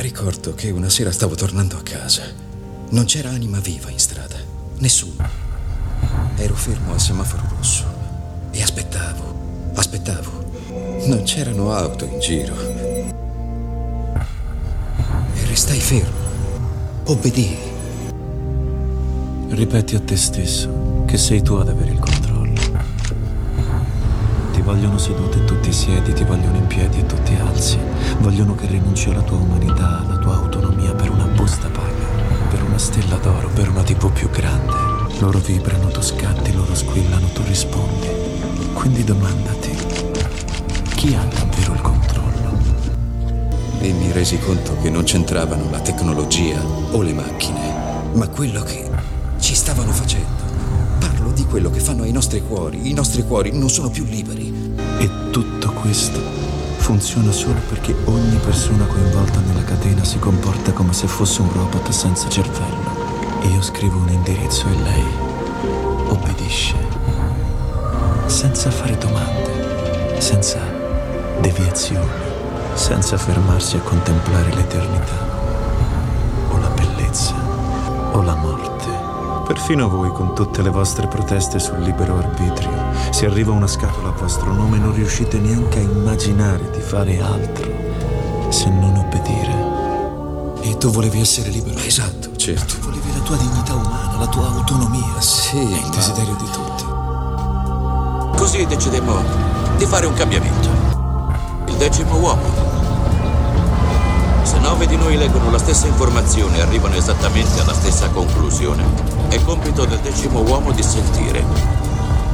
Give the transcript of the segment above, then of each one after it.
Ricordo che una sera stavo tornando a casa. Non c'era anima viva in strada. Nessuno. Ero fermo al semaforo rosso e aspettavo, aspettavo. Non c'erano auto in giro. E restai fermo. Obbedii. Ripeti a te stesso che sei tu ad avere il vogliono seduto e tu ti siedi, ti vogliono in piedi e tu ti alzi. Vogliono che rinunci alla tua umanità, alla tua autonomia per una busta paga, per una stella d'oro, per una TV più grande. Loro vibrano, tu scatti, loro squillano, tu rispondi. Quindi domandati, chi ha davvero il controllo? E mi resi conto che non c'entravano la tecnologia o le macchine, ma quello che ci stavano facendo. Parlo di quello che fanno ai nostri cuori. I nostri cuori non sono più liberi. E tutto questo funziona solo perché ogni persona coinvolta nella catena si comporta come se fosse un robot senza cervello. Io scrivo un indirizzo e lei obbedisce. Senza fare domande, senza deviazioni, senza fermarsi a contemplare l'eternità, o la bellezza, o la morte. Perfino voi, con tutte le vostre proteste sul libero arbitrio, se arriva una scatola a vostro nome non riuscite neanche a immaginare di fare altro se non obbedire. E tu volevi essere libero? Esatto, certo. Tu volevi la tua dignità umana, la tua autonomia. Sì, È il desiderio di tutti. Così decidemmo di fare un cambiamento. Il decimo uomo. Se nove di noi leggono la stessa informazione e arrivano esattamente alla stessa conclusione, è compito del decimo uomo di sentire.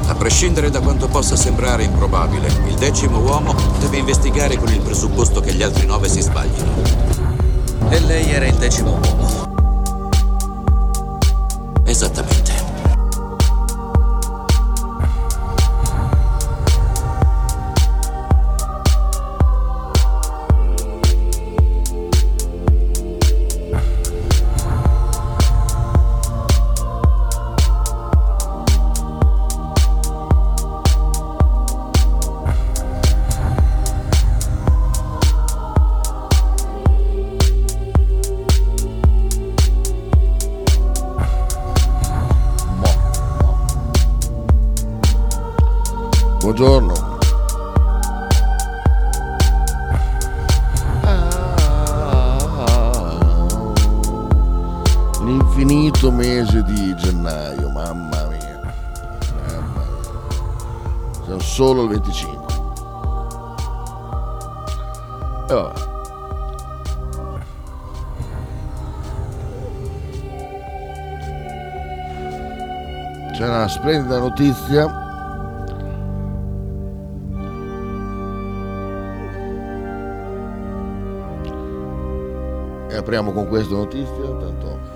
A prescindere da quanto possa sembrare improbabile, il decimo uomo deve investigare con il presupposto che gli altri nove si sbaglino. E lei era il decimo uomo. Esattamente. Notizia E apriamo con questa notizia, tanto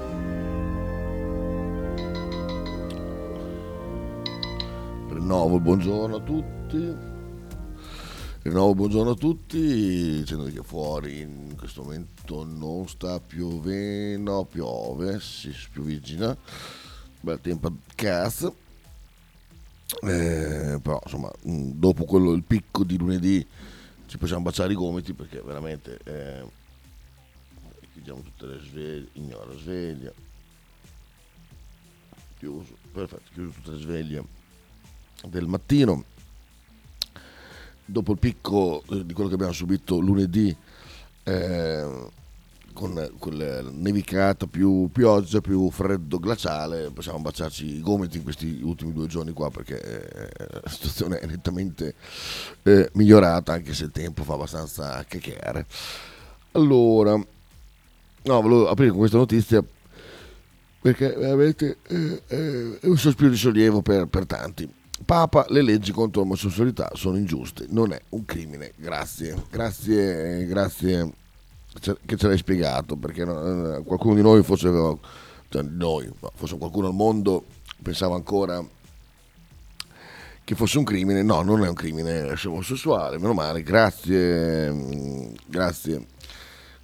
rinnovo buongiorno a tutti. Rinnovo buongiorno a tutti dicendo che fuori in questo momento non sta piovendo, piove, si spiovigina, bel tempo cazzo. Eh, però insomma mh, dopo quello il picco di lunedì ci possiamo baciare i gomiti perché veramente eh, chiudiamo tutte le sveglie, ignora sveglia, chiuso, perfetto, chiuso tutte le sveglie del mattino. Dopo il picco eh, di quello che abbiamo subito lunedì, eh, con quella nevicata, più pioggia, più freddo glaciale, possiamo baciarci i gomiti in questi ultimi due giorni qua perché eh, la situazione è nettamente eh, migliorata, anche se il tempo fa abbastanza chiacchiere. Allora, No, volevo aprire con questa notizia perché veramente eh, eh, è un sospiro di sollievo per, per tanti. Papa, le leggi contro l'omosessualità sono ingiuste, non è un crimine. Grazie, grazie, grazie che ce l'hai spiegato, perché no, qualcuno di noi, forse cioè noi, no, forse qualcuno al mondo pensava ancora che fosse un crimine. No, non è un crimine, omosessuale, meno male, grazie, mm, grazie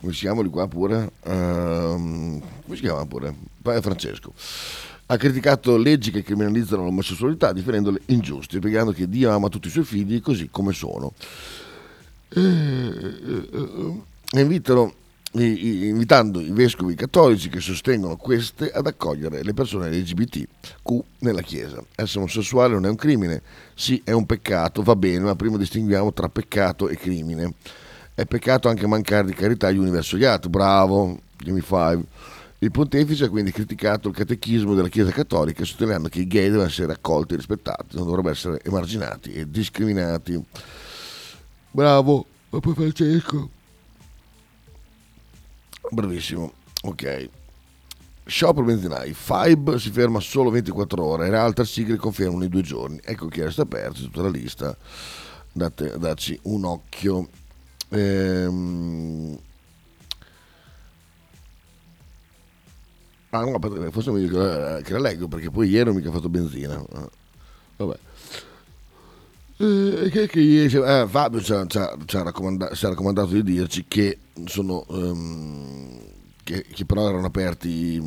come si chiama di qua pure? Um, come si chiama pure? Francesco. Ha criticato leggi che criminalizzano l'omosessualità, definendole ingiuste, spiegando che Dio ama tutti i suoi figli così come sono. E invitano invitando i vescovi cattolici che sostengono queste ad accogliere le persone LGBTQ nella Chiesa. Essere omosessuale non è un crimine, sì è un peccato, va bene, ma prima distinguiamo tra peccato e crimine. È peccato anche mancare di carità agli uni verso gli altri, bravo, gimme five. Il pontefice ha quindi criticato il catechismo della Chiesa Cattolica sostenendo che i gay devono essere accolti e rispettati, non dovrebbero essere emarginati e discriminati. Bravo, Papa Francesco. Bravissimo, ok. Sciopero benzinai, Fibe si ferma solo 24 ore, le altre sigle confermano i due giorni. Ecco chi resta aperto, tutta la lista, date, dacci un occhio. Ehm... Ah no, forse meglio che la, che la leggo perché poi ieri non mica fatto benzina. Ah, vabbè. Eh, che, che eh, Fabio ci ha, ci, raccomandato di dirci che sono um, che, che, però erano aperti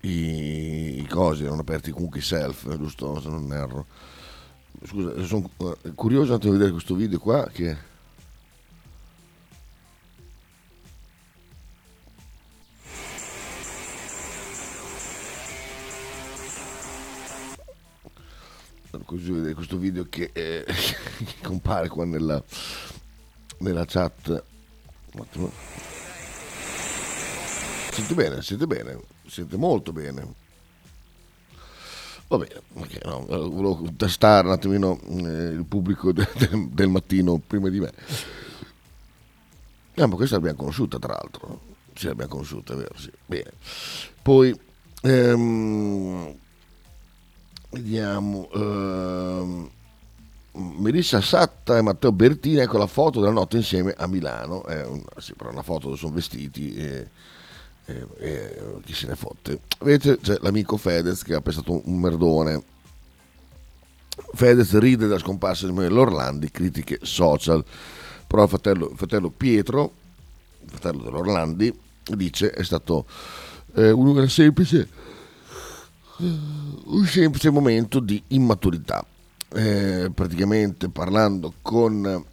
i, i cosi, erano aperti comunque i self, giusto? Se non erro. Scusa, sono uh, curioso di vedere questo video qua che questo video che, eh, che compare qua nella, nella chat. Sente bene, sente bene, sente molto bene. Va bene, okay, no, volevo testare un attimino eh, il pubblico de, de, del mattino prima di me. Ah, ma questa l'abbiamo conosciuta tra l'altro. Sì, l'abbiamo conosciuta, è vero, sì. Bene. Poi, ehm, vediamo ehm, Melissa Satta e Matteo Bertini ecco la foto della notte insieme a Milano. È un, sì, una foto dove sono vestiti e, e, e, chi se ne fotte. Vedete c'è l'amico Fedez che ha pensato un merdone. Fedez ride della scomparsa di Manuel Orlandi critiche social. Però il fratello, fratello Pietro fratello dell'Orlandi dice è stato eh, una semplice un semplice momento di immaturità. Eh, praticamente parlando con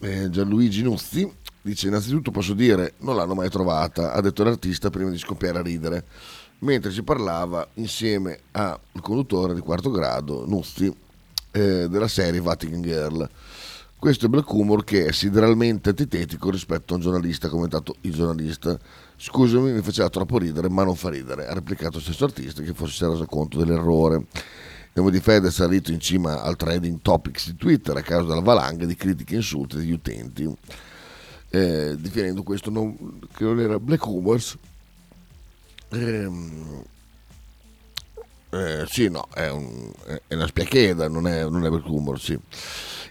eh, Gianluigi Nuzzi, dice innanzitutto posso dire non l'hanno mai trovata, ha detto l'artista prima di scoppiare a ridere, mentre si parlava insieme al conduttore di quarto grado, Nuzzi, eh, della serie Vatican Girl. Questo è black humor che è sideralmente antitetico rispetto a un giornalista, ha commentato il giornalista. Scusami, mi faceva troppo ridere, ma non fa ridere. Ha replicato lo stesso artista che forse si è reso conto dell'errore. Il nome di Fede è salito in cima al trending topics di Twitter a causa della valanga di critiche e insulti degli utenti, eh, definendo questo non, che non era black humor. Eh, eh, sì, no, è, un, è, una spiacheda, non è, non è black humor, sì.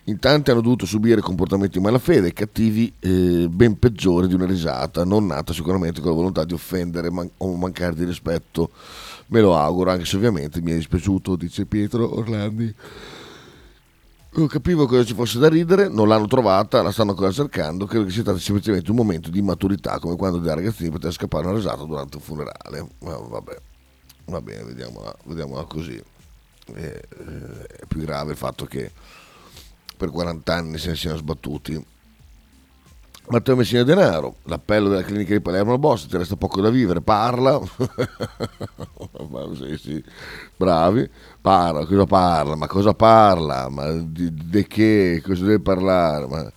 In tanti hanno dovuto subire comportamenti malafede e cattivi eh, ben peggiori di una risata, non nata sicuramente con la volontà di offendere man- o mancare di rispetto. Me lo auguro, anche se ovviamente mi è dispiaciuto, dice Pietro Orlandi. Non capivo cosa ci fosse da ridere, non l'hanno trovata, la stanno ancora cercando, credo che sia stato semplicemente un momento di maturità, come quando da ragazzini poteva scappare una risata durante un funerale. Ma vabbè, va bene, vediamola, vediamola così. Eh, eh, è più grave il fatto che per 40 anni se ne siano sbattuti. Matteo Messina Denaro, l'appello della clinica di Palermo al boss, ti resta poco da vivere, parla. sì, sì, bravi, parla, cosa parla, ma cosa parla, ma di, di che, cosa deve parlare, ma,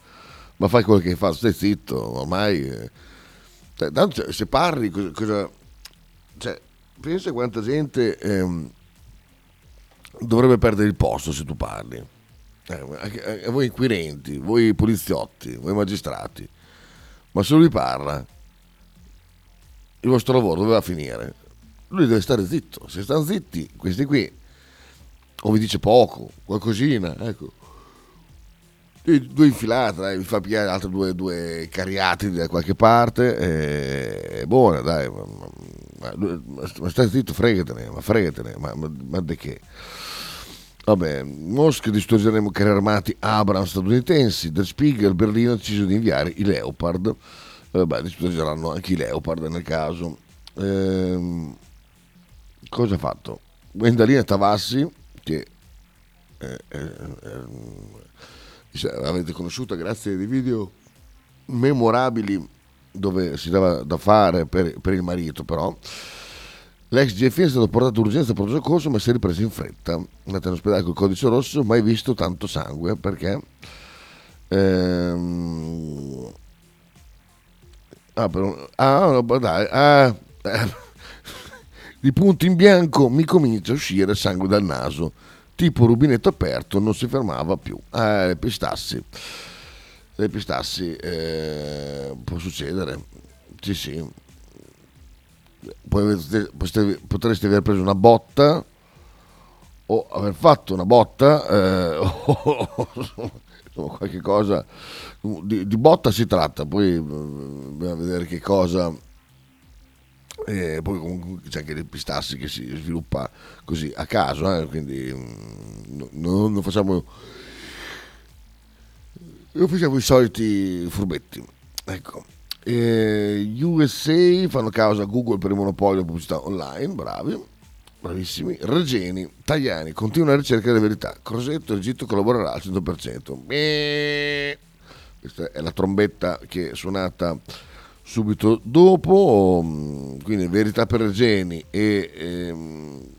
ma fai quello che fa, stai zitto, ormai... Eh, cioè, tanto, se parli, cosa... cosa cioè, pensa quanta gente ehm, dovrebbe perdere il posto se tu parli eh, a voi inquirenti, voi poliziotti, voi magistrati, ma se lui parla, il vostro lavoro dove va a finire? Lui deve stare zitto, se stanno zitti, questi qui, o vi dice poco, qualcosina, ecco. Due infilate, dai, vi fa pigliare altre due, due cariati da qualche parte, è buona, dai, ma, ma, ma stai zitto, fregatene, ma fregatene, ma, ma, ma di che? Vabbè, Mosca distruggeremo carri armati Abrams statunitensi, Der Spiegel, Berlino ha deciso di inviare i Leopard, vabbè, distruggeranno anche i Leopard nel caso. Ehm, cosa ha fatto? Gwendalina Tavassi, che eh, eh, eh, avete conosciuto grazie ai video memorabili dove si dava da fare per, per il marito però L'ex GFI è stato portato d'urgenza per soccorso ma si è ripreso in fretta. È andato in ospedale col codice rosso, mai visto tanto sangue perché... Ehm, ah, però, ah, no, dai, ah, eh, di punto in bianco mi comincia a uscire sangue dal naso, tipo rubinetto aperto, non si fermava più. Ah, le pistassi. Le pistassi eh, può succedere. Sì, sì potreste, aver preso una botta o aver fatto una botta eh, o insomma, qualche cosa. Di, di, botta si tratta poi bisogna vedere che cosa e poi comunque c'è anche dei pistassi che si sviluppa così a caso eh, quindi non, non facciamo non facciamo i soliti furbetti ecco eh, USA fanno causa a Google per il monopolio della pubblicità online, bravi, bravissimi. Regeni, Tajani, continua la ricerca della verità. Crosetto, Egitto collaborerà al 100%. Beh, questa è la trombetta che è suonata subito dopo, quindi verità per Regeni e... Ehm,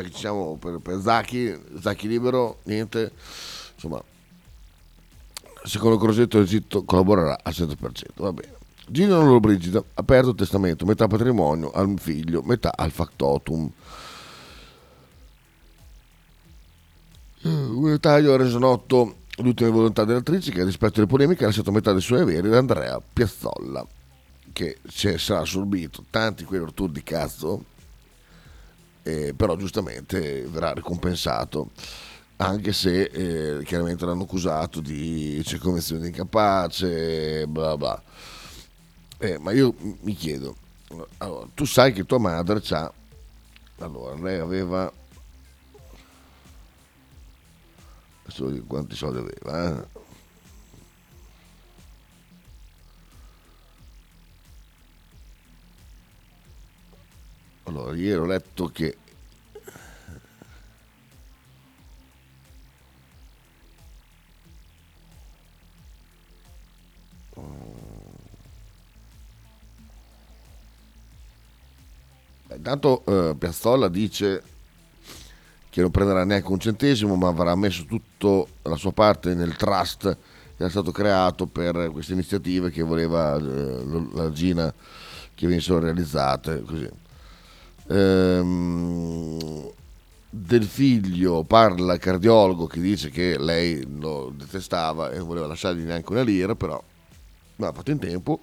diciamo per, per Zacchi, Zacchi libero, niente, insomma, secondo Crosetto l'Egitto collaborerà al 100%, va bene. Gino Lollobrigida aperto testamento, metà patrimonio al figlio, metà al factotum. Un notaio ha reso noto l'ultima volontà dell'attrice che rispetto alle polemiche ha lasciato metà dei suoi averi ad Andrea Piazzolla, che sarà assorbito tanti quei roturi di cazzo, eh, però giustamente verrà ricompensato anche se eh, chiaramente l'hanno accusato di circonvenzione incapace, bla bla. Eh, ma io mi chiedo, allora, tu sai che tua madre c'ha, allora lei aveva, adesso quanti soldi aveva, eh? Allora, ieri ho letto che Intanto eh, Piazzolla dice che non prenderà neanche un centesimo, ma avrà messo tutta la sua parte nel trust che era stato creato per queste iniziative che voleva eh, la Gina che venissero realizzate. Così. Ehm, del figlio parla il cardiologo che dice che lei lo detestava e non voleva lasciargli neanche una lira, però l'ha fatto in tempo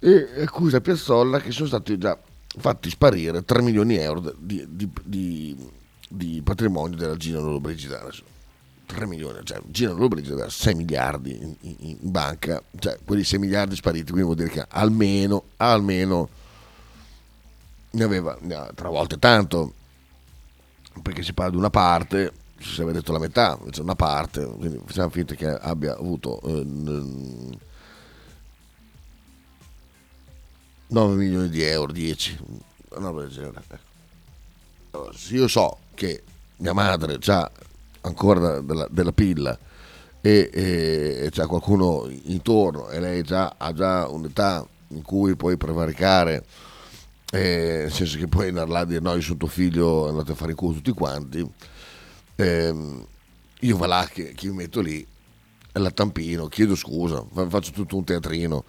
e accusa Piazzolla che sono stati già fatti sparire 3 milioni di euro di, di, di, di patrimonio della Gina Lollobrigida. 3 milioni, cioè Gina Lollobrigida aveva 6 miliardi in, in, in, banca, cioè quelli 6 miliardi spariti, quindi vuol dire che almeno, almeno ne aveva, ne ha travolte tanto, perché si parla di una parte, si aveva detto la metà, invece una parte, quindi facciamo finta che abbia avuto... Eh, 9 milioni di euro, 10, una roba del genere. Allora, se io so che mia madre ha ancora della, della pilla e, e, c'è qualcuno intorno e lei già, ha già un'età in cui puoi prevaricare, eh, nel senso che puoi andare là a dire no, io sono tuo figlio, andate a fare in culo tutti quanti, eh, io va là che, che mi metto lì, la tampino, chiedo scusa, faccio tutto un teatrino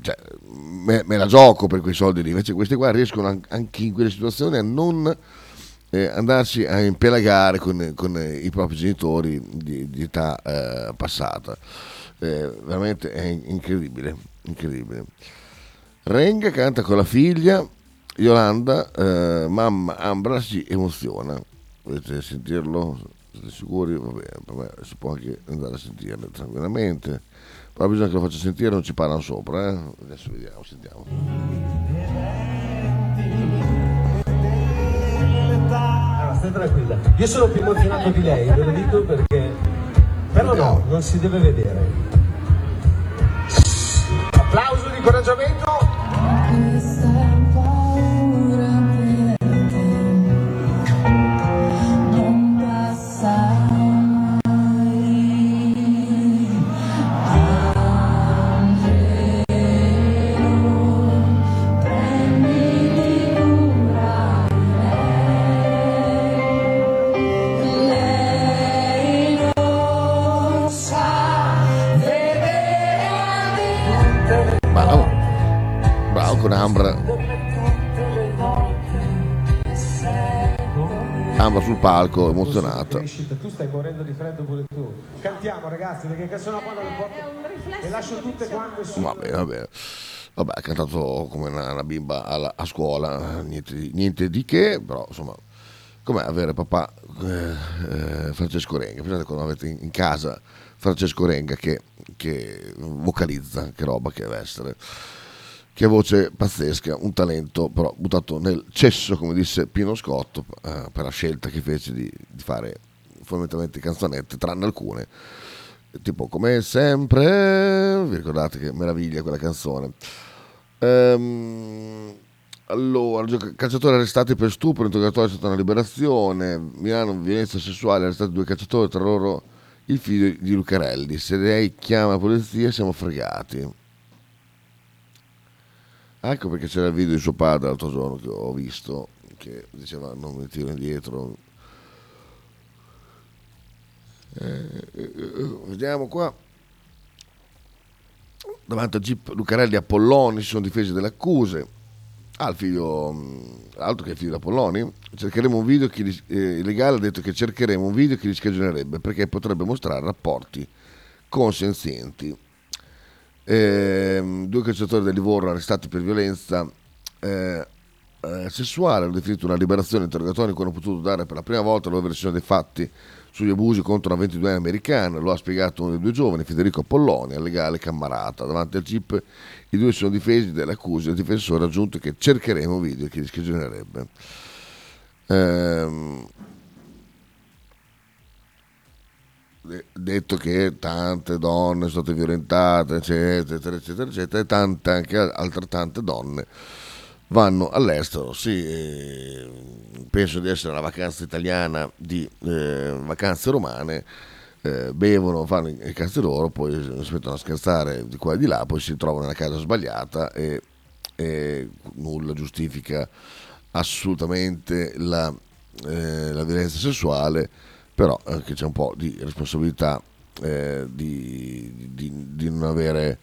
cioè, me, me, la gioco per quei soldi lì, invece questi qua riescono anche in quelle situazioni a non eh, andarsi a impelagare con, con i propri genitori di, di età eh, passata. Eh, veramente è incredibile, incredibile. Renga canta con la figlia, Yolanda, eh, mamma Ambra si emoziona. Volete sentirlo? Siete sicuri? Va bene, si può anche andare a sentirlo tranquillamente però bisogna che lo faccia sentire, non ci parlano sopra. Eh? Adesso vediamo, sentiamo. Allora, stai tranquilla. Io sono più emozionato di lei, ve lo dico perché... Però no, non si deve vedere. Applauso di incoraggiamento. Sul palco, emozionata. Tu stai morendo di freddo pure tu. Cantiamo ragazzi, perché sennò quando le porto... Le lascio tutte quante su. Va bene, va bene. Vabbè, ha cantato come una, una bimba alla- a scuola, niente, di- niente di che, però insomma, com'è avere papà eh, eh, Francesco Renga? Pensate quando avete in, in casa Francesco Renga che, che vocalizza, che roba che deve essere. Che voce pazzesca, un talento però buttato nel cesso, come disse Pino Scotto, eh, per la scelta che fece di, di fare fondamentalmente canzonette, tranne alcune. Tipo come sempre vi ricordate che meraviglia quella canzone. Ehm, allora calciatori arrestati per stupro interrogatorio è stata una liberazione. Milano violenza sessuale arrestati due calciatori tra loro il figlio di Lucarelli. Se lei chiama la polizia siamo fregati ecco perché c'era il video di suo padre l'altro giorno che ho visto che diceva non mi tiro indietro Eh, eh, eh, vediamo qua. Davanti al Jeep Lucarelli Apolloni si sono difesi dalle accuse. Ah, il figlio, mh, altro che il figlio di Apolloni. Cercheremo un video che eh, il legale ha detto che cercheremo un video che li scagionerebbe perché potrebbe mostrare rapporti consenzienti. Ehm, due calciatori del Livorno arrestati per violenza eh, eh, sessuale hanno definito una liberazione interrogatoria in cui hanno potuto dare per la prima volta la loro versione dei fatti sugli abusi contro una 22 americana, lo ha spiegato uno dei due giovani, Federico Polloni, al legale Cammarata. Davanti al CIP i due sono difesi dalle accuse, il difensore ha aggiunto che cercheremo un video che li scagionerebbe. Ehm, detto che tante donne sono state violentate, eccetera, eccetera, eccetera, e tante anche altrettante donne vanno all'estero, sì, eh, penso di essere una vacanza italiana di eh, vacanze romane, eh, bevono, fanno i cazzi loro, poi si mettono a scherzare di qua e di là, poi si trovano nella casa sbagliata e, e nulla giustifica assolutamente la, eh, la violenza sessuale, però anche c'è un po' di responsabilità eh, di, di- di non avere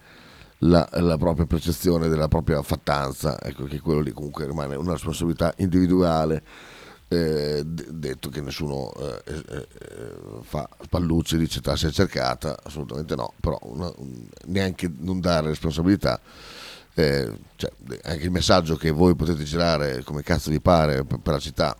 la, la propria percezione della propria fattanza, ecco che quello lì comunque rimane una responsabilità individuale, eh, detto che nessuno eh, eh, eh, fa spallucce, dice ta si è cercata, assolutamente no, però una- un- neanche non dare responsabilità. eh, cioè, anche il messaggio che voi potete girare come cazzo vi pare per, la città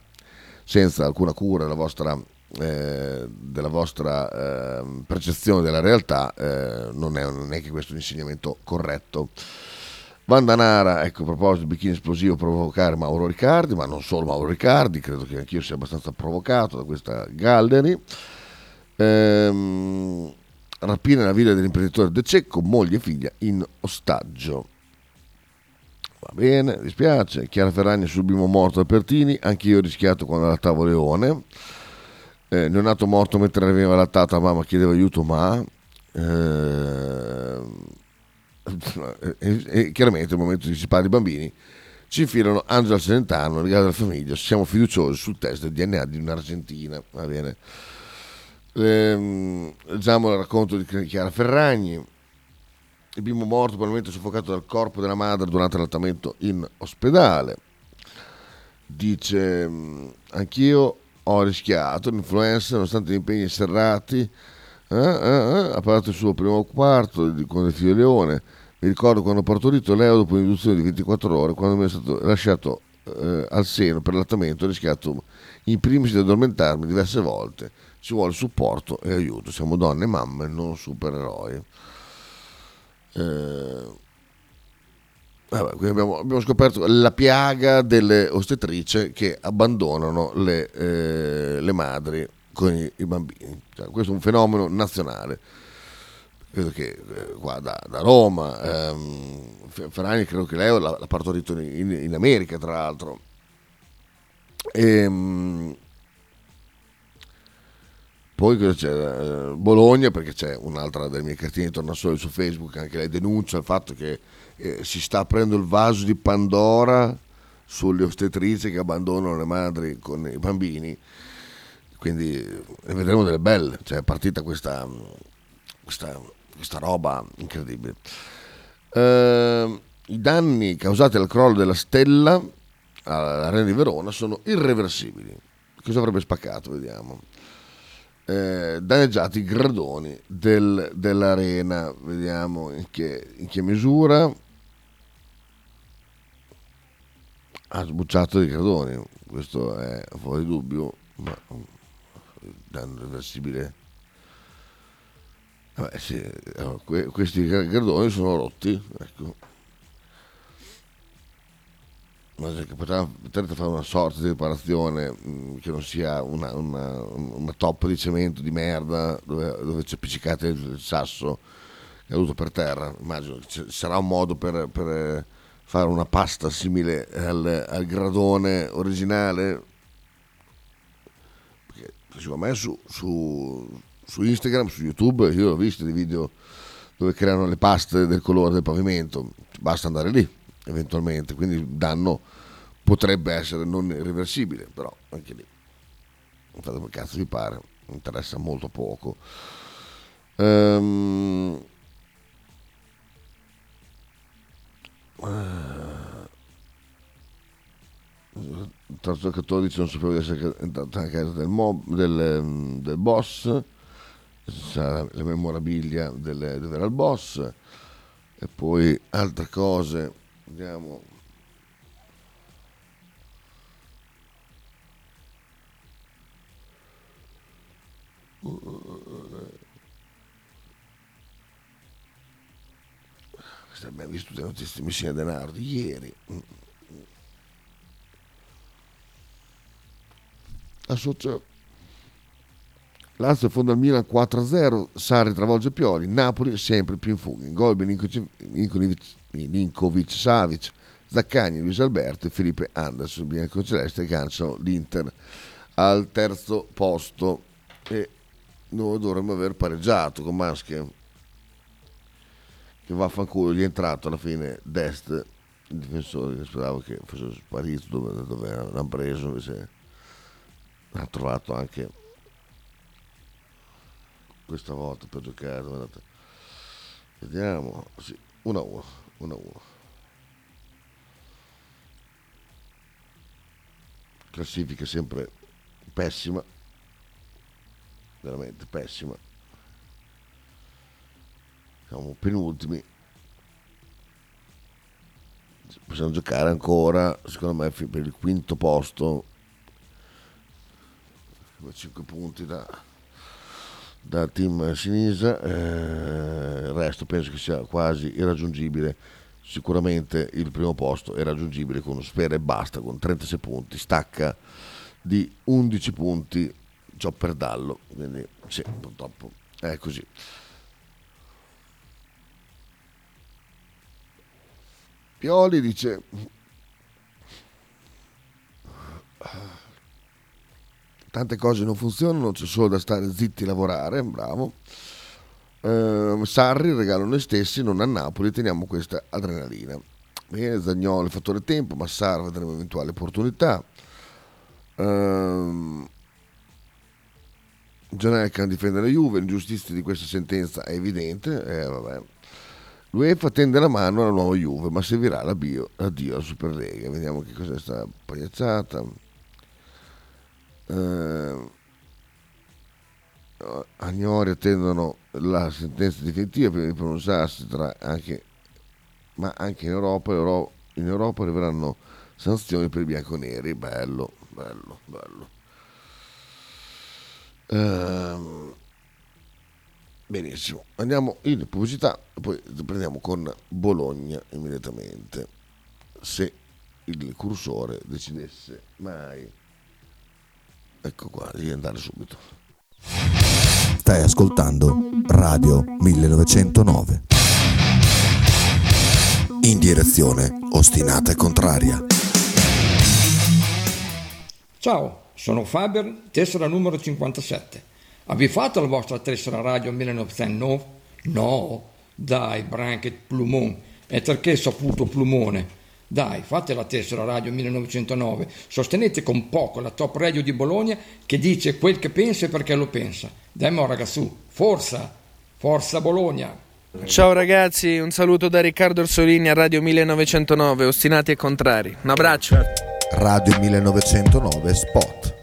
senza alcuna cura della vostra, eh, della vostra eh, percezione della realtà, eh, non, è, non è che questo è un insegnamento corretto. Vandanara, ecco a proposito del bikini esplosivo provocare Mauro Riccardi, ma non solo Mauro Riccardi, credo che anch'io sia abbastanza provocato da questa Gallery. Ehm, rapina nella villa dell'imprenditore De Cecco, moglie e figlia in ostaggio. Va bene, dispiace. Chiara Ferragni sul bimbo morto da Pertini, anche io ho rischiato quando allattavo Leone. Eh, neonato morto mentre lattato, la mamma chiedeva aiuto, ma... ehm, e, e chiaramente nel momento in cui si parla di bambini ci infilano Angela Celentano, regalo della famiglia, siamo fiduciosi sul test del DNA di un'Argentina, va bene. Ehm, leggiamo il racconto di Chiara Ferragni, il bimbo morto probabilmente soffocato dal corpo della madre durante l'allattamento in ospedale. Dice, "Mm, anch'io ho rischiato l'influenza nonostante gli impegni serrati. Eh, eh, eh, ha parlato il suo primo quarto di- con il figlio Leone. Mi ricordo quando ho partorito Leo dopo un'induzione di 24 ore, quando mi è stato lasciato eh, al seno per l'allattamento, ho rischiato in primis di addormentarmi diverse volte. Ci vuole supporto e aiuto. Siamo donne e mamme, non supereroi. Eh, vabbè, abbiamo, abbiamo scoperto la piaga delle ostetrici che abbandonano le, eh, le madri con i, i bambini. Cioè, questo è un fenomeno nazionale. Vedo che eh, qua da, da Roma, ehm, Fe- Ferragni credo che lei l'ha, partorito in, in America, tra l'altro. Ehm, poi cosa c'è? Eh, Bologna, perché c'è un'altra delle mie cartine di tornasole su Facebook, anche lei denuncia il fatto che eh, si sta aprendo il vaso di Pandora sulle ostetrici che abbandonano le madri con i bambini. Quindi eh, ne vedremo delle belle, cioè è partita questa, questa, questa roba incredibile. Ehm, i danni causati dal crollo della stella all'Arena di Verona sono irreversibili. Cosa avrebbe spaccato? Vediamo. Eh, danneggiati i gradoni del, dell'arena, vediamo in che, in che misura. Ha sbucciato i gradoni, questo è fuori dubbio, ma danno irreversibile. Vabbè, sì, questi gradoni sono rotti, ecco che potrete fare una sorta di riparazione mh, mm, che non sia una, una, una, toppa di cemento di merda dove, dove c'è appiccicate il sasso caduto per terra. Immagino ci sarà un modo per, per fare una pasta simile al, al gradone originale. Perché secondo me su, su, su Instagram, su YouTube, io ho visto dei video dove creano le paste del colore del pavimento, basta andare lì eventualmente, quindi il danno potrebbe essere non irreversibile, però anche lì fate quel cazzo vi pare, interessa molto poco. Um, terzo giocatore dice non sapevo di essere entrato a casa del, mob, del, del boss sarà la memorabilia del, il boss e poi altre cose Vediamo. Questa abbiamo visto le notizie di Messina Denaro di ieri. Associo Lazio fonda il Milan 4-0, Sarri travolge Pioli, Napoli sempre più in fuga. In gol Milinkovic, Savic, Zaccagni, Luis Alberto e Felipe Anderson, biancoceleste lanciano l'Inter al terzo posto e noi dovremmo aver pareggiato con Maschia che vaffanculo gli è entrato alla fine Dest il difensore speravo che fosse sparito dove, dove l'hanno preso invece ha trovato anche questa volta per giocare vediamo sì, 1 a 1 1 a 1 classifica sempre pessima veramente pessima siamo penultimi possiamo giocare ancora secondo me per il quinto posto 5 punti da da team Sinisa, eh, il resto penso che sia quasi irraggiungibile. Sicuramente il primo posto è raggiungibile con Spera e basta, con 36 punti, stacca di 11 punti ciò per Dallo, quindi sì, purtroppo è così. Pioli dice tante cose non funzionano, c'è solo da stare zitti e lavorare, bravo. Eh, Sarri regalo noi stessi, non a Napoli, teniamo questa adrenalina. Bene, Zagnolo, fattore tempo, Massaro vedremo eventuali opportunità. Eh, Gianelka difende la Juve, l'ingiustizia di questa sentenza è evidente. Eh, vabbè. L'UEFA tende la mano alla nuova Juve, ma servirà l'addio alla Superlega. Vediamo che cos'è sta pagliazzata eh, Agnori attendono la sentenza definitiva prima di pronunciarsi anche, ma anche in Europa, in Europa arriveranno sanzioni per i bianconeri. Bello, bello, bello. Eh, benissimo andiamo in pubblicità e poi prendiamo con Bologna immediatamente se il cursore decidesse mai Ecco qua, devi andare subito. Stai ascoltando Radio 1909. In direzione ostinata e contraria. Ciao, sono Faber, tessera numero 57. Avete fatto la vostra tessera radio 1909? No, dai, Branket Plumon. E perché saputo Plumone? Dai, fate la tessera radio 1909, sostenete con poco la top radio di Bologna che dice quel che pensa e perché lo pensa. Dai mo ragazzu, forza, forza Bologna! Ciao ragazzi, un saluto da Riccardo Orsolini a Radio 1909, ostinati e contrari. Un abbraccio. Radio 1909 Spot.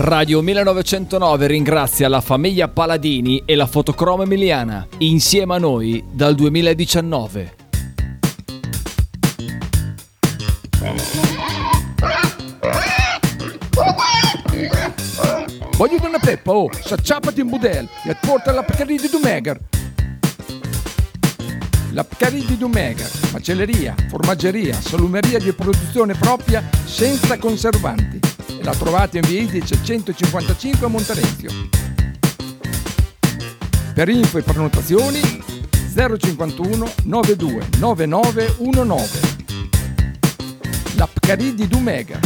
Radio 1909 ringrazia la famiglia Paladini e la fotocromo emiliana, insieme a noi dal 2019. Voglio una peppa, oh, s'acciappati in budel e porta la Pcaridi di Dumegar. La Pcaridi di Dumegar, macelleria, formaggeria, salumeria di produzione propria senza conservanti. E la trovate in via Idice 155 a Monterezio. Per info e prenotazioni 051 92 9919. La Pcaridi di Dumegar.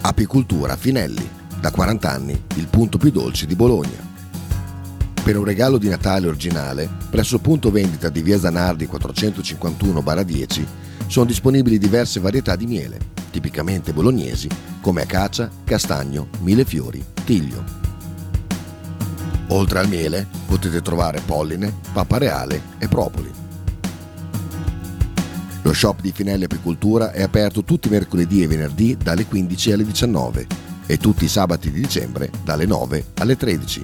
Apicultura Finelli, da 40 anni il punto più dolce di Bologna. Per un regalo di Natale originale, presso il punto vendita di via Zanardi 451-10 sono disponibili diverse varietà di miele, tipicamente bolognesi, come acacia, castagno, millefiori, tiglio. Oltre al miele potete trovare polline, pappa reale e propoli. Lo shop di Finelli Apicoltura è aperto tutti i mercoledì e venerdì dalle 15 alle 19 e tutti i sabati di dicembre dalle 9 alle 13.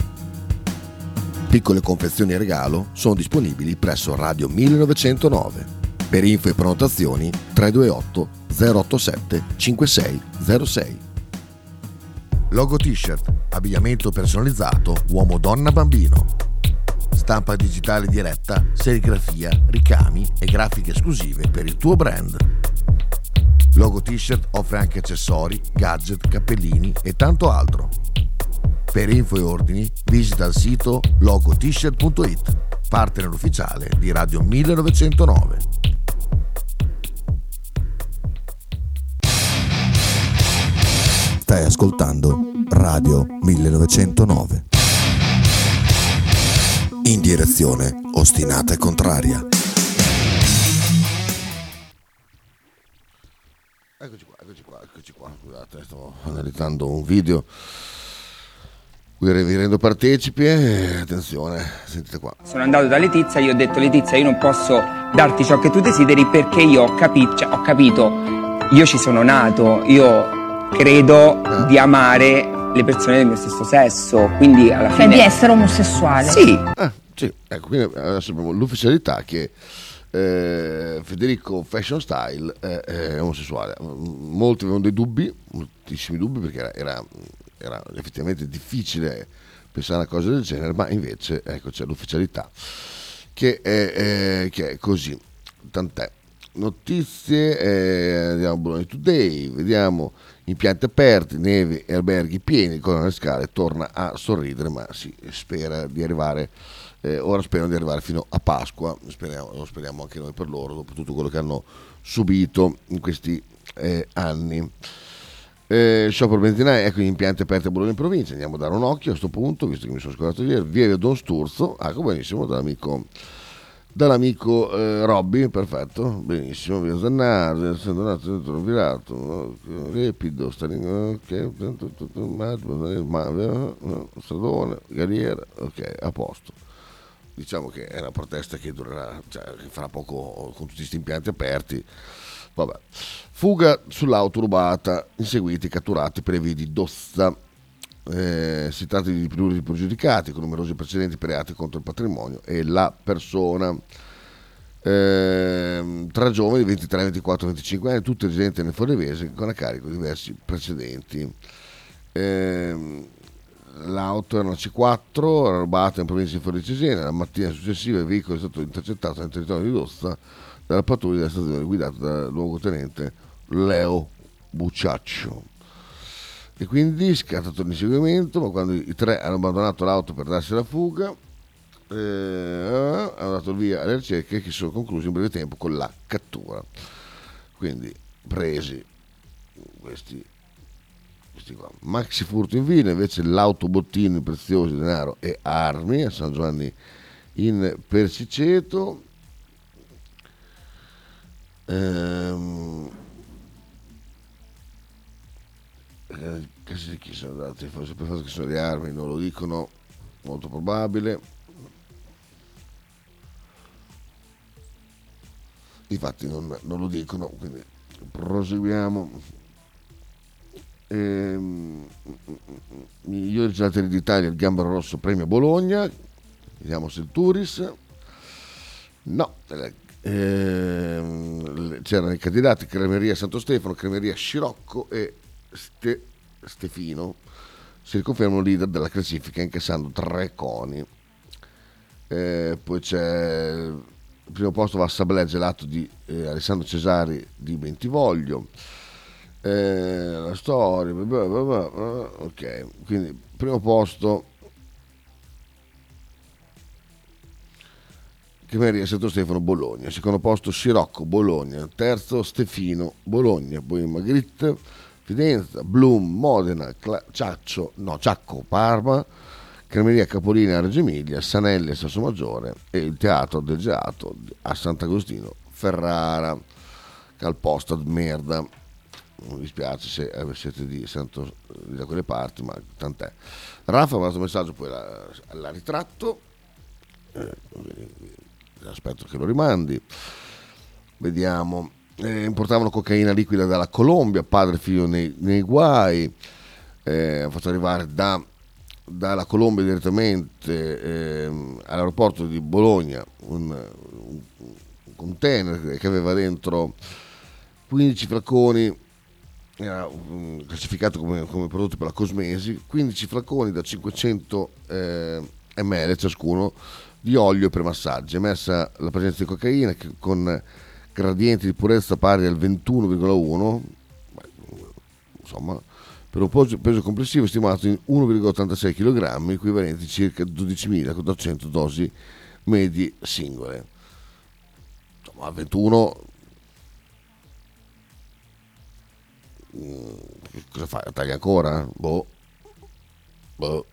Piccole confezioni e regalo sono disponibili presso Radio 1909. Per info e prenotazioni 328 087 5606. Logo t-shirt, abbigliamento personalizzato uomo-donna-bambino. Stampa digitale diretta, serigrafia, ricami e grafiche esclusive per il tuo brand. Logo T-shirt offre anche accessori, gadget, cappellini e tanto altro. Per info e ordini visita il sito logotshirt.it, partner ufficiale di Radio 1909. Stai ascoltando Radio 1909. In direzione ostinata e contraria. Eccoci qua, eccoci qua, eccoci qua. Scusate, sto analizzando un video. Qui vi rendo partecipi. eh, Attenzione, sentite qua. Sono andato da Letizia, io ho detto Letizia io non posso darti ciò che tu desideri perché io ho capito, cioè, ho capito, io ci sono nato, io credo di amare le persone del mio stesso sesso, quindi alla Cioè fine... di essere omosessuale. Sì. Ah, sì, ecco, quindi adesso abbiamo l'ufficialità che eh, Federico Fashion Style è, è omosessuale. Molti avevano dei dubbi, moltissimi dubbi, perché era, era- era effettivamente difficile pensare a una cosa del genere, ma invece ecco, c'è l'ufficialità che è, eh, che è così. Tant'è. Notizie, eh, andiamo a Bologna Today, vediamo impianti aperti, neve e alberghi pieni, il Corona Scale torna a sorridere, ma si spera di arrivare, eh, ora sperano di arrivare fino a Pasqua, speriamo, lo speriamo anche noi per loro, dopo tutto quello che hanno subito in questi eh, anni. Eh, sciopero benzinaio, ecco gli impianti aperti a Bologna in provincia, andiamo a dare un occhio a questo punto, visto che mi sono scordato ieri, via Don Sturzo, ecco benissimo, dall'amico, dall'amico eh, Robby, perfetto, benissimo, via Zannaro, Sandonato, Virato, Repido, Stalin, ok, Stradone, Galliera, ok, a posto. Diciamo che è una protesta che durerà, cioè, che farà poco con tutti questi impianti aperti. Vabbè. Fuga sull'auto rubata, inseguiti, catturati per le vie di Dozza. Eh, si tratta di pluri pregiudicati con numerosi precedenti per reati contro il patrimonio e la persona. Eh, tra giovani di 23, 24, 25 anni, tutti residenti nel Forlivese con a carico diversi precedenti. Eh, l'auto era una C4, era rubata in provincia di Forlì Cesena, la mattina successiva il veicolo è stato intercettato nel territorio di Dozza dalla pattuglia della stazione guidata dal luogotenente Leo Bucciaccio. E quindi scattato l'inseguimento, ma quando i tre hanno abbandonato l'auto per darsi alla fuga, eh, hanno dato via alle ricerche che si sono concluse in breve tempo con la cattura. Quindi presi questi, questi qua. Maxi furto in vino, invece l'autobottino in preziosi, denaro e armi a San Giovanni in Persiceto. Ehm, eh, che chi sono andati? Forse per che sono le armi, non lo dicono, molto probabile. Infatti non, non lo dicono, quindi proseguiamo. Ehm, migliori gelaterie d'Italia, il Gambero Rosso premio Bologna. Vediamo se il Turis. No, eh, ehm, c'erano i candidati Cremeria Santo Stefano, Cremeria Scirocco e Ste- Stefino. Si riconfermano leader della classifica incassando tre coni. Eh, poi c'è il primo posto va a Sablè Gelato di eh, Alessandro Cesari di Bentivoglio. Eh, la storia, blah, blah, blah, ok, quindi primo posto. Chiameria Santo Stefano Bologna, secondo posto Scirocco Bologna, terzo Stefino Bologna, poi Magritte, Fidenza, Blum, Modena, Cla- Ciaccio, no, Ciacco, Parma, Cremeria Capolina a Reggio Emilia, Sanelli a Sassomagiore e il Teatro del Gelato a Sant'Agostino, Ferrara, Calposta Merda. Mi dispiace se eh, siete di, Santo, di da quelle parti, ma tant'è. Raffa mi ha mandato un messaggio, poi l'ha, l'ha ritratto. Eh, aspetto che lo rimandi. Vediamo. Eh, importavano cocaina liquida dalla Colombia, padre e figlio nei, nei guai. Eh, ha fatto arrivare da, dalla Colombia direttamente ehm, all'aeroporto di Bologna un, un container che aveva dentro 15 flaconi era mm, classificato come, come prodotto per la cosmesi, 15 flaconi da 500 eh, ml ciascuno di olio per massaggi, emersa la presenza di cocaina che con gradienti di purezza pari al 21,1, beh, insomma, per un peso- complessivo stimato in 1,86 kg, equivalenti a circa 12.400 dosi medie singole. Insomma, a 21 cosa fai? Tagli ancora? Boh. Boh.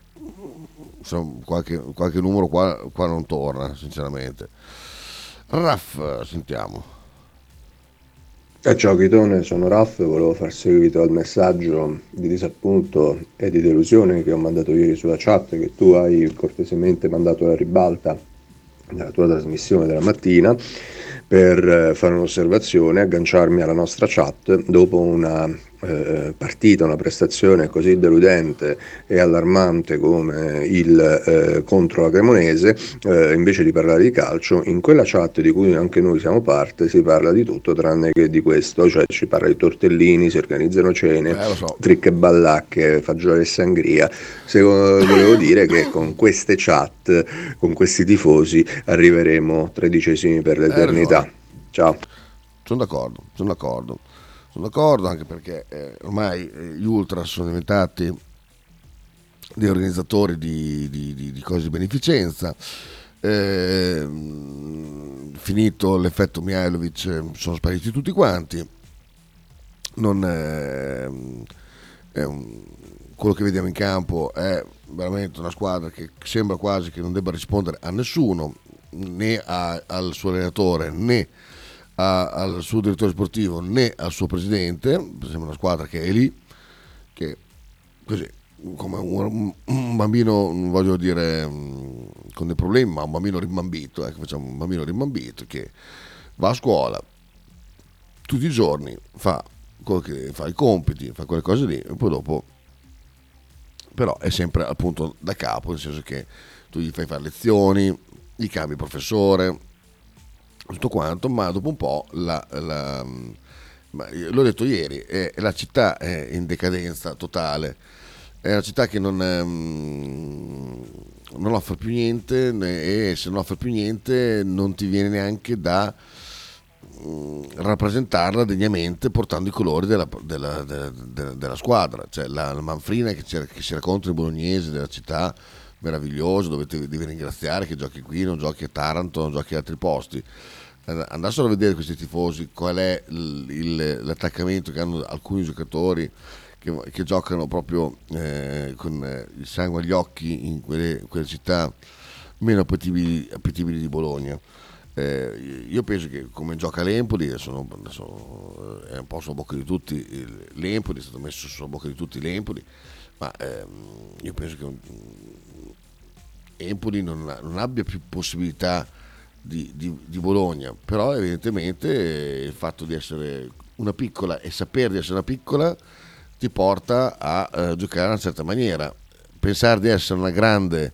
Insomma, qualche, qualche numero qua, qua non torna, sinceramente. Raff, sentiamo. Eh, ciao Chitone, sono Raff, volevo far seguito al messaggio di disappunto e di delusione che ho mandato ieri sulla chat che tu hai cortesemente mandato alla ribalta nella tua trasmissione della mattina per eh, fare un'osservazione, agganciarmi alla nostra chat dopo una eh, partita, una prestazione così deludente e allarmante come il eh, contro la Cremonese, eh, invece di parlare di calcio, in quella chat di cui anche noi siamo parte si parla di tutto tranne che di questo, cioè ci parla di tortellini, si organizzano cene, Eh, lo so. trick e ballacche, fagioli e sangria. Secondo, volevo dire che con queste chat, con questi tifosi, arriveremo tredicesimi per l'eternità. Ciao. Sono d'accordo, sono d'accordo. Sono d'accordo anche perché eh, ormai eh, gli ultras sono diventati dei organizzatori di, di- di- di cose di beneficenza. Ehm, finito l'effetto Mihailovic eh, sono spariti tutti quanti. non è un- quello che vediamo in campo è veramente una squadra che sembra quasi che non debba rispondere a nessuno, né a- al suo allenatore né a- al suo direttore sportivo né al suo presidente. Sembra una squadra che è lì, che così come un, un bambino, non voglio dire mm, con dei problemi, ma un bambino rimbambito, ecco, facciamo un bambino rimbambito che va a scuola tutti i giorni, fa, fa i compiti, fa quelle cose lì, e poi dopo però è sempre appunto da capo, nel senso che tu gli fai fare lezioni, gli cambi professore, tutto quanto, ma dopo un po' la, la- l'ho detto ieri, è- la città è in decadenza totale, è una città che non, ehm, non offre più niente e se non offre più niente non ti viene neanche da mm, rappresentarla degnamente portando i colori della, della- della- della- squadra, cioè la, la manfrina che, che si racconta in bolognese della città meraviglioso dove ti devi ringraziare che giochi qui, non giochi a Taranto, non giochi a altri posti. Andassero a vedere questi tifosi qual è il- il- l'attaccamento che hanno alcuni giocatori che, che giocano proprio eh, con eh, il sangue agli occhi in quelle, quelle città meno appetibili, appetibili di Bologna. Eh, io penso che come gioca l'Empoli, adesso non- adesso, eh, è un po' sulla bocca di tutti l'Empoli, è stato messo sulla bocca di tutti l'Empoli, ma ehm, io penso che Empoli non, non abbia più possibilità di, di- di Bologna, però evidentemente il fatto di essere una piccola e sapere di essere una piccola ti porta a eh, giocare in una certa maniera. Pensare di essere una grande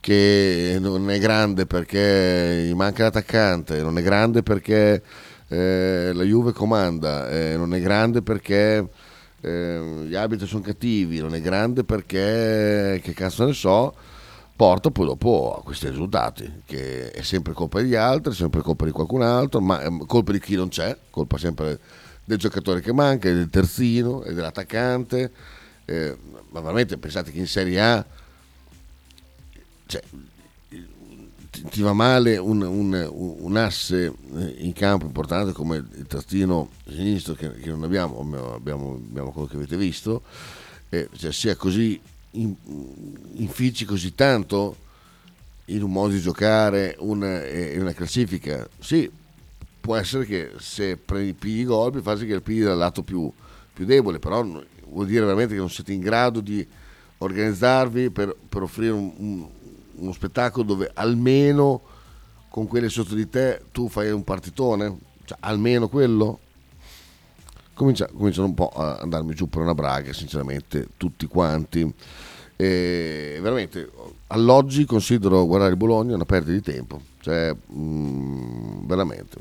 che non è grande perché gli manca l'attaccante, non è grande perché eh, la Juve comanda, eh, non è grande perché eh, gli arbitri sono cattivi, non è grande perché che cazzo ne so, porta poi dopo a questi risultati, che è sempre colpa degli altri, sempre colpa di qualcun altro, ma è colpa di chi non c'è, colpa sempre del giocatore che manca, del terzino e dell'attaccante. Eh, ma veramente pensate che in Serie A cioè, ti, va male un, un- un asse eh, in campo importante come il tazzino sinistro che, che non abbiamo, abbiamo, abbiamo quello che avete visto, eh, cioè sia così infici così tanto in un modo di giocare una, una classifica. Sì, può essere che se prendi pigli gol, può farsi che il pigli dal lato più, più debole, però vuol dire veramente che non siete in grado di organizzarvi per, per offrire un- un- uno spettacolo dove almeno con quelli sotto di te tu fai un partitone, cioè almeno quello. Comincia, cominciano un po' a andarmi giù per una braga, sinceramente, tutti quanti. E veramente all'oggi considero guardare il Bologna una perdita di tempo, cioè mm, veramente.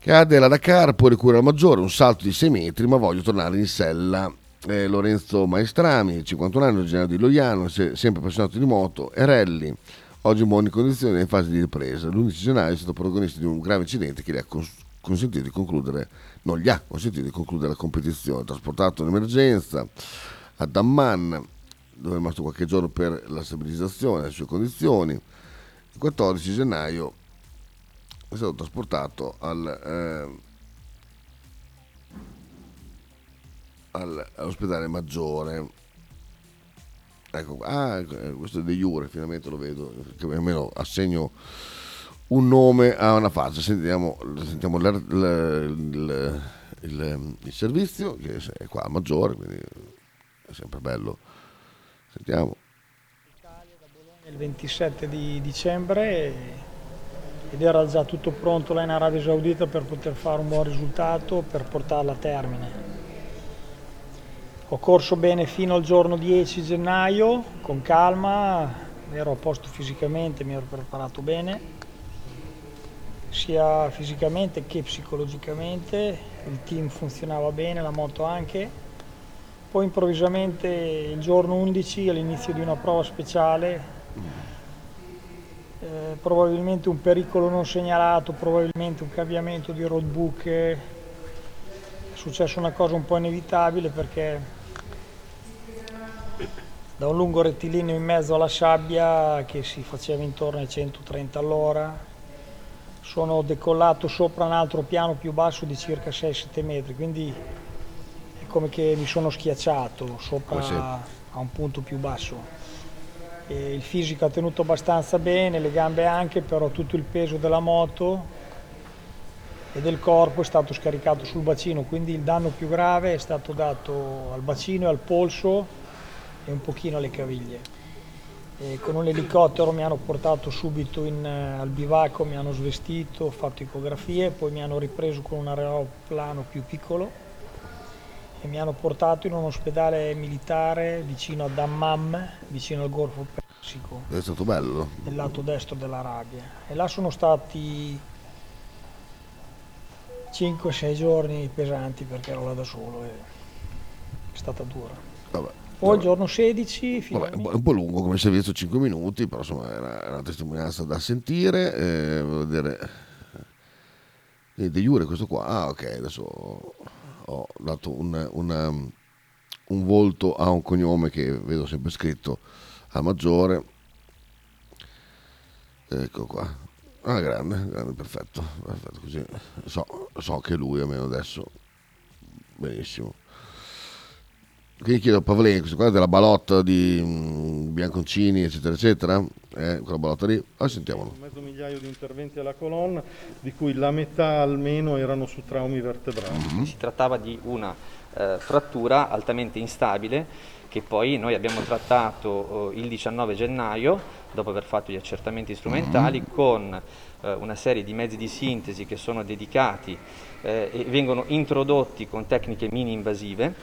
Cade la Dakar, poi recupera maggiore, un salto di 6 metri, ma voglio tornare in sella. Eh, Lorenzo Maestrami, 51 anni, originario di Loiano, se- sempre appassionato di moto e rally, oggi in buone condizioni e in fase di ripresa. L'11 gennaio è stato protagonista di un grave incidente che gli ha cons- consentito di concludere, non gli ha consentito di concludere la competizione. Trasportato in emergenza a Damman, dove è rimasto qualche giorno per la stabilizzazione delle sue condizioni. Il 14 gennaio è stato trasportato al, eh, al- all'ospedale maggiore. Ecco, ah, eh, questo è De Jure, finalmente lo vedo, che almeno assegno un nome a una faccia. Sentiamo, sentiamo l'ar- l- il, il- il servizio, che è qua maggiore, quindi è sempre bello. Sentiamo. il 27 di dicembre ed era già tutto pronto là in Arabia Saudita per poter fare un buon risultato, per portarla a termine. Ho corso bene fino al giorno 10 gennaio, con calma, ero a posto fisicamente, mi ero preparato bene, sia fisicamente che psicologicamente, il team funzionava bene, la moto anche. Poi improvvisamente il giorno 11 all'inizio di una prova speciale eh, probabilmente un pericolo non segnalato, probabilmente un cambiamento di roadbook. È successa una cosa un po' inevitabile perché da un lungo rettilineo in mezzo alla sabbia che si faceva intorno ai 130 all'ora sono decollato sopra un altro piano più basso di circa 6-7 metri, quindi come che mi sono schiacciato sopra Come sempre. a un punto più basso. E il fisico ha tenuto abbastanza bene, le gambe anche, però tutto il peso della moto e del corpo è stato scaricato sul bacino, quindi il danno più grave è stato dato al bacino e al polso e un pochino alle caviglie. E con un elicottero mi hanno portato subito in, eh, al bivacco, mi hanno svestito, ho fatto ecografie, poi mi hanno ripreso con un aeroplano più piccolo e mi hanno portato in un ospedale militare vicino a Dammam, vicino al Golfo Persico È stato bello. nel lato destro dell'Arabia. E là sono stati 5-6 giorni pesanti perché ero là da solo e è stata dura. Vabbè. Poi il giorno 16 Vabbè, un po'- un po' lungo come servizio 5 minuti, però insomma era, una testimonianza da sentire. Eh, volevo dire, eh, Jure questo qua, ah ok, adesso ho dato un, una- un volto a un cognome che vedo sempre scritto a maggiore. Ecco qua. Ah, grande, grande, perfetto, perfetto, così so, so che lui almeno adesso, benissimo. Quindi chiedo a Pavlini, questo qua è della balotta di mm, Bianconcini, eccetera, eccetera, eh, quella balotta lì, ah, sentiamolo. mezzo migliaio di interventi alla colonna, di cui la metà almeno erano su traumi vertebrali. Si trattava di una eh, frattura altamente instabile che poi noi abbiamo trattato eh, il 19 gennaio, dopo aver fatto gli accertamenti strumentali, con eh, una serie di mezzi di sintesi che sono dedicati eh, e vengono introdotti con tecniche mini invasive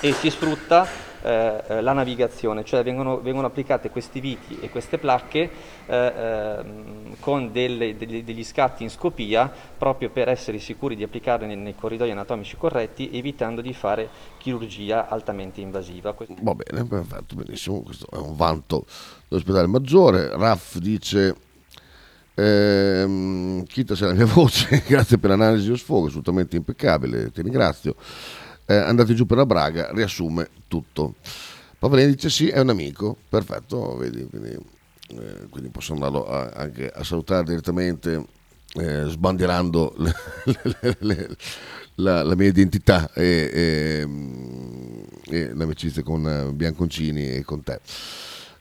e si sfrutta eh, eh, la navigazione, cioè vengono, vengono applicate questi viti e queste placche eh, ehm, con delle- degli, degli scatti in scopia proprio per essere sicuri di applicarli nei, nei corridoi anatomici corretti evitando di fare chirurgia altamente invasiva. Va bene, perfetto, benissimo, questo è un vanto dell'ospedale maggiore. Raff dice, ehm, Chita se la mia voce, grazie per l'analisi o sfogo, assolutamente impeccabile, ti ringrazio. Eh, andate giù per la Braga, riassume tutto. Pavolini dice sì, è un amico, perfetto, vedi, quindi, eh, quindi posso andarlo a- anche a salutare direttamente eh, sbandierando le- le- le- la, la mia identità e, e, e l'amicizia con eh, Bianconcini e con te.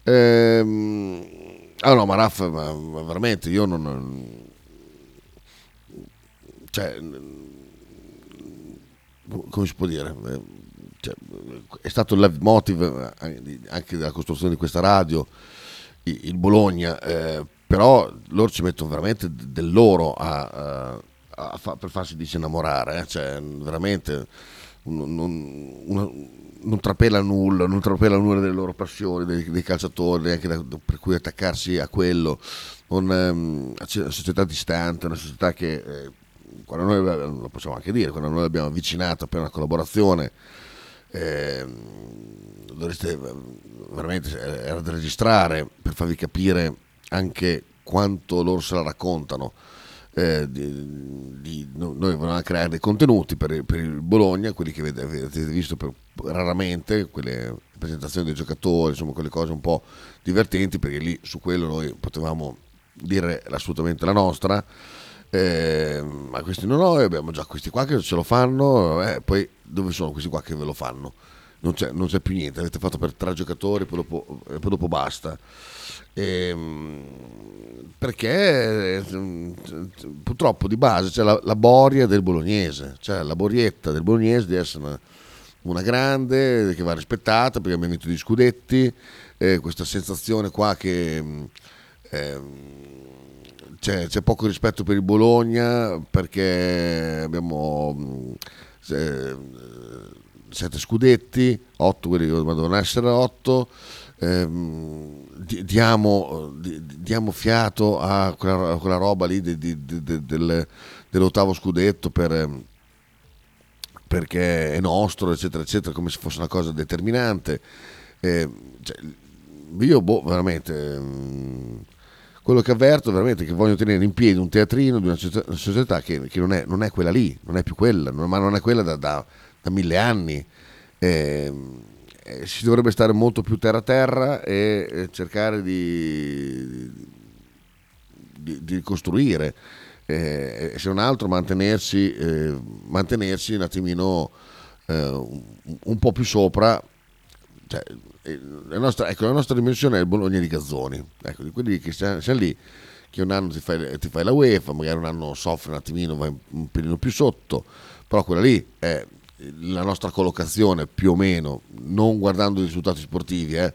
Ehm, ah no, ma Raff, ma, ma veramente io non... Cioè, come si può dire? Eh, cioè, è stato il leitmotiv eh, anche della costruzione di questa radio, il Bologna, eh, però loro ci mettono veramente del loro a, a- a fa- per farsi disinnamorare, eh, cioè veramente non, non- una- non trapela nulla, non trapela nulla delle loro passioni, dei, dei calciatori, neanche da- per cui attaccarsi a quello, non, ehm, una società distante, una società che eh, quando noi lo possiamo anche dire, quando noi abbiamo avvicinato per una collaborazione ehm, dovreste veramente era da registrare per farvi capire anche quanto loro se la raccontano. Eh, di- di- no- noi volevamo creare dei contenuti per, per il Bologna, quelli che avete visto per- raramente, quelle presentazioni dei giocatori, insomma quelle cose un po' divertenti, perché lì su quello noi potevamo dire assolutamente la nostra. Eh, ma questi no, noi abbiamo già questi qua che ce lo fanno, eh, poi dove sono questi qua che ve lo fanno? Non c'è, non c'è più niente, avete fatto per tre giocatori, poi dopo, poi dopo basta. Ehm, perché eh, purtroppo di base c'è la, la boria del bolognese, cioè la borietta del bolognese di essere una, una grande che va rispettata perché abbiamo vinto gli scudetti, eh, questa sensazione qua che ehm, c'è, c'è poco rispetto per il Bologna perché abbiamo mh, se- sette scudetti, otto quelli che dovevano essere otto. ehm, di- diamo, di- diamo fiato a quella, a quella roba lì di- di- di- del- dell'ottavo scudetto per, perché è nostro, eccetera, eccetera, come se fosse una cosa determinante. Eh, cioè, io, boh, veramente, mm, quello che avverto veramente è che vogliono tenere in piedi un teatrino di una società, che, che non, è, non è quella lì, non è più quella, non- ma non è quella da, da- da mille anni. Eh, eh, si dovrebbe stare molto più terra a terra e, e cercare di, di, di costruire. eh, se non altro mantenersi, eh, mantenersi un attimino eh, un, un po' più sopra. Cioè, eh, la, nostra, ecco, la nostra dimensione è il Bologna di Gazzoni, ecco, di quelli che siamo, lì, che un anno ti fai, ti fai la UEFA, magari un anno soffre un attimino, vai un pelino più sotto, però quella lì è la nostra collocazione più o meno, non guardando i risultati sportivi, eh.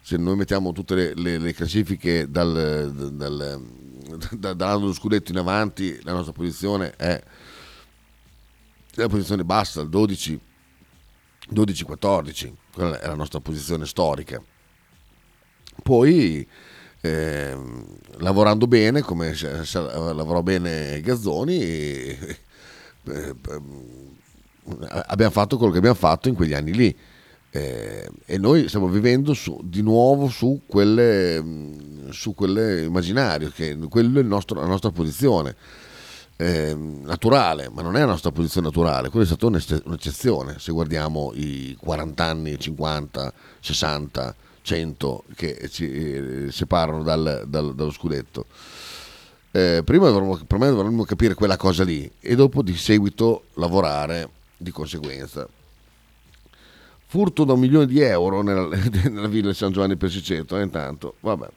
se noi mettiamo tutte le, le, le classifiche dal, dal, dal, dall'anno scudetto in avanti, la nostra posizione è la posizione bassa, il 12, 12-14, quella è la nostra posizione storica. Poi eh, lavorando bene, come lavorò bene Gazzoni, e, eh, abbiamo fatto quello che abbiamo fatto in quegli anni lì. Eh, e noi stiamo vivendo su, di nuovo su quelle, su quelle immaginario, che quello è nostro, la nostra posizione eh, naturale, ma non è la nostra posizione naturale, quella è stata un'eccezione se guardiamo i 40 anni, 50, 60, 100 che ci eh, separano dal, dal, dallo scudetto. Eh, prima dovremmo, me dovremmo capire quella cosa lì e dopo di seguito lavorare di conseguenza. Furto da un milione di euro nella, nella villa San Giovanni Persiceto, eh, intanto, vabbè.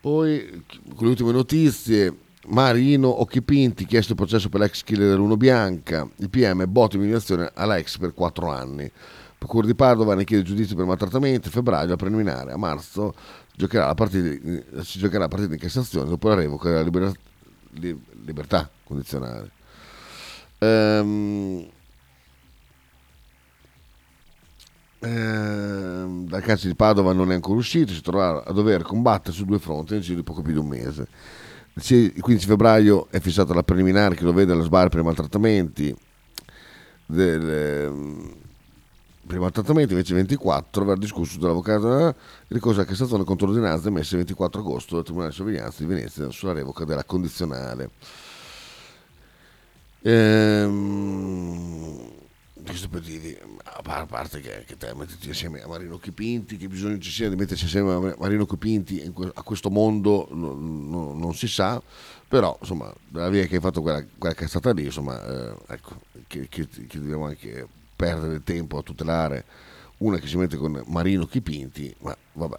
Poi, con le ultime notizie, Marino Occhipinti, chiesto il processo per l'ex killer dell'Uno Bianca, il PM botte umiliazione alla ex per 4 anni. Procura di Padova ne chiede giudizio per maltrattamenti, febbraio la preliminare, a marzo giocherà la partita, si giocherà la partita in Cassazione dopo la revoca della libera, libertà condizionale. Ehm, ehm, dal calcio di Padova non è ancora uscito, si troverà a dover combattere su due fronti nel giro di poco più di un mese. Il 15 febbraio è fissata la preliminare che lo vede alla sbarra per i maltrattamenti. Del, ehm, per i maltrattamenti invece 24 verrà discusso dall'avvocato ricorso a Cassazione contro l'ordinanza emessa il 24 agosto dal Tribunale di Sorveglianza di Venezia sulla revoca della condizionale. Ehm, questo per dire, a parte che, che te mettiti insieme a Marino Chipinti, che bisogno ci sia di mettersi insieme a Marino Chipinti a questo mondo non, non, non si sa, però insomma, dalla via che hai fatto quella, quella che è stata lì, insomma, eh, ecco, che, che, che dobbiamo anche perdere tempo a tutelare una che si mette con Marino Chipinti, ma vabbè.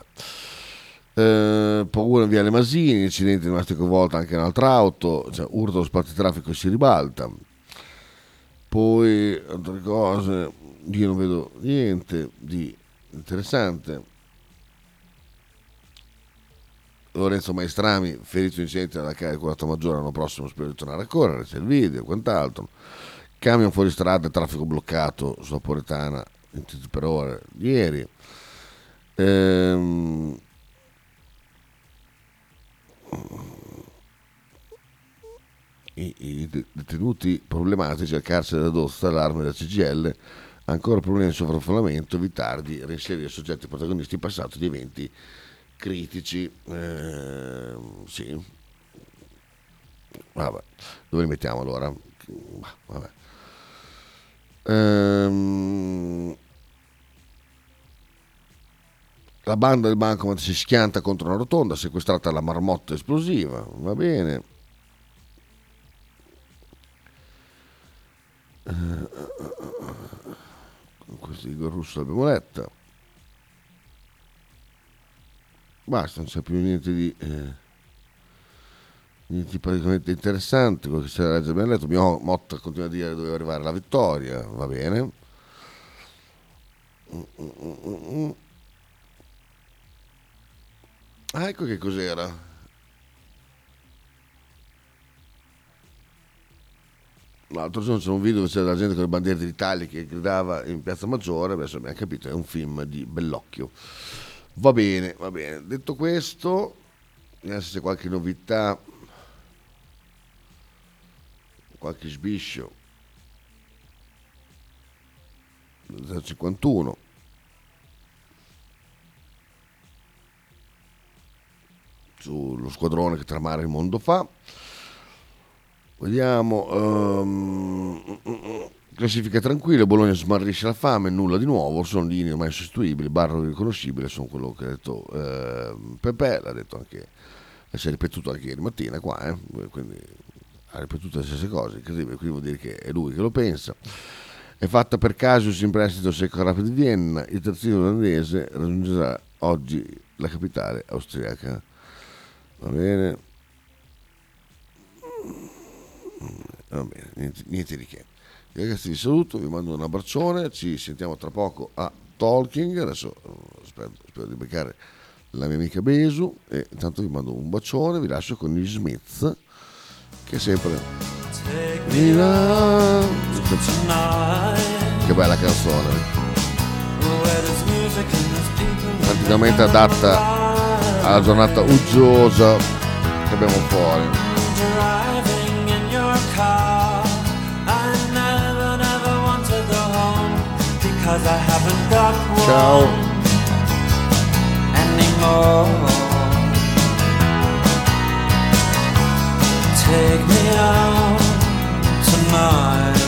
Eh, paura in via Le Masini, incidente rimasto coinvolta anche un'altra auto, cioè, urta lo spazio traffico e si ribalta. Poi altre cose, io non vedo niente di interessante. Lorenzo Maestrami, ferito in incidente alla carica maggiore l'anno prossimo, spero di tornare a correre, c'è il video quant'altro. Camion fuori strada, traffico bloccato sulla Poretana in per ore ieri. Ehm, i, i, detenuti problematici al carcere d'Adosta, allarme della CGL, ancora problemi di sovraffollamento, ritardi, reinserire soggetti protagonisti in passato di eventi critici. Eh, sì. Vabbè, dove li mettiamo allora? Vabbè. Ehm, la banda del bancomat si schianta contro una rotonda, sequestrata la marmotta esplosiva, va bene. Questo Igor Russo l'abbiamo letta. Basta, non c'è più niente di... Eh, niente di praticamente interessante, quello che c'era già abbiamo letto. Mio Motta continua a dire doveva arrivare la vittoria, va bene. Ah, ecco che cos'era. L'altro giorno c'era un video dove c'era la gente con le bandiere d'Italia che gridava in Piazza Maggiore, adesso abbiamo capito, è un film di Bellocchio. Va bene, va bene. Detto questo, vediamo se c'è qualche novità, qualche sbiscio. 051 sullo squadrone che tramare il mondo fa Vediamo. Um, classifica tranquilla, Bologna smarrisce la fame, nulla di nuovo, sono linee ormai sostituibili, Barro riconoscibile, sono quello che ha detto eh, Pepe, l'ha detto anche, si è ripetuto anche ieri mattina qua, eh, quindi ha ripetuto le stesse cose, incredibile, quindi vuol dire che è lui che lo pensa. È fatta per Casius in prestito Secco Rapid di Vienna, il terzino olandese raggiungerà oggi la capitale austriaca. Va bene. Va bene, niente, niente di che. Ragazzi vi saluto, vi mando un abbraccione, ci sentiamo tra poco a Talking, adesso eh, spero, spero di beccare la mia amica Besu e intanto vi mando un bacione, vi lascio con gli Smith che sempre che bella canzone. Praticamente adatta alla giornata uggiosa che abbiamo fuori Cause I haven't got one Ciao. anymore. Take me out tonight.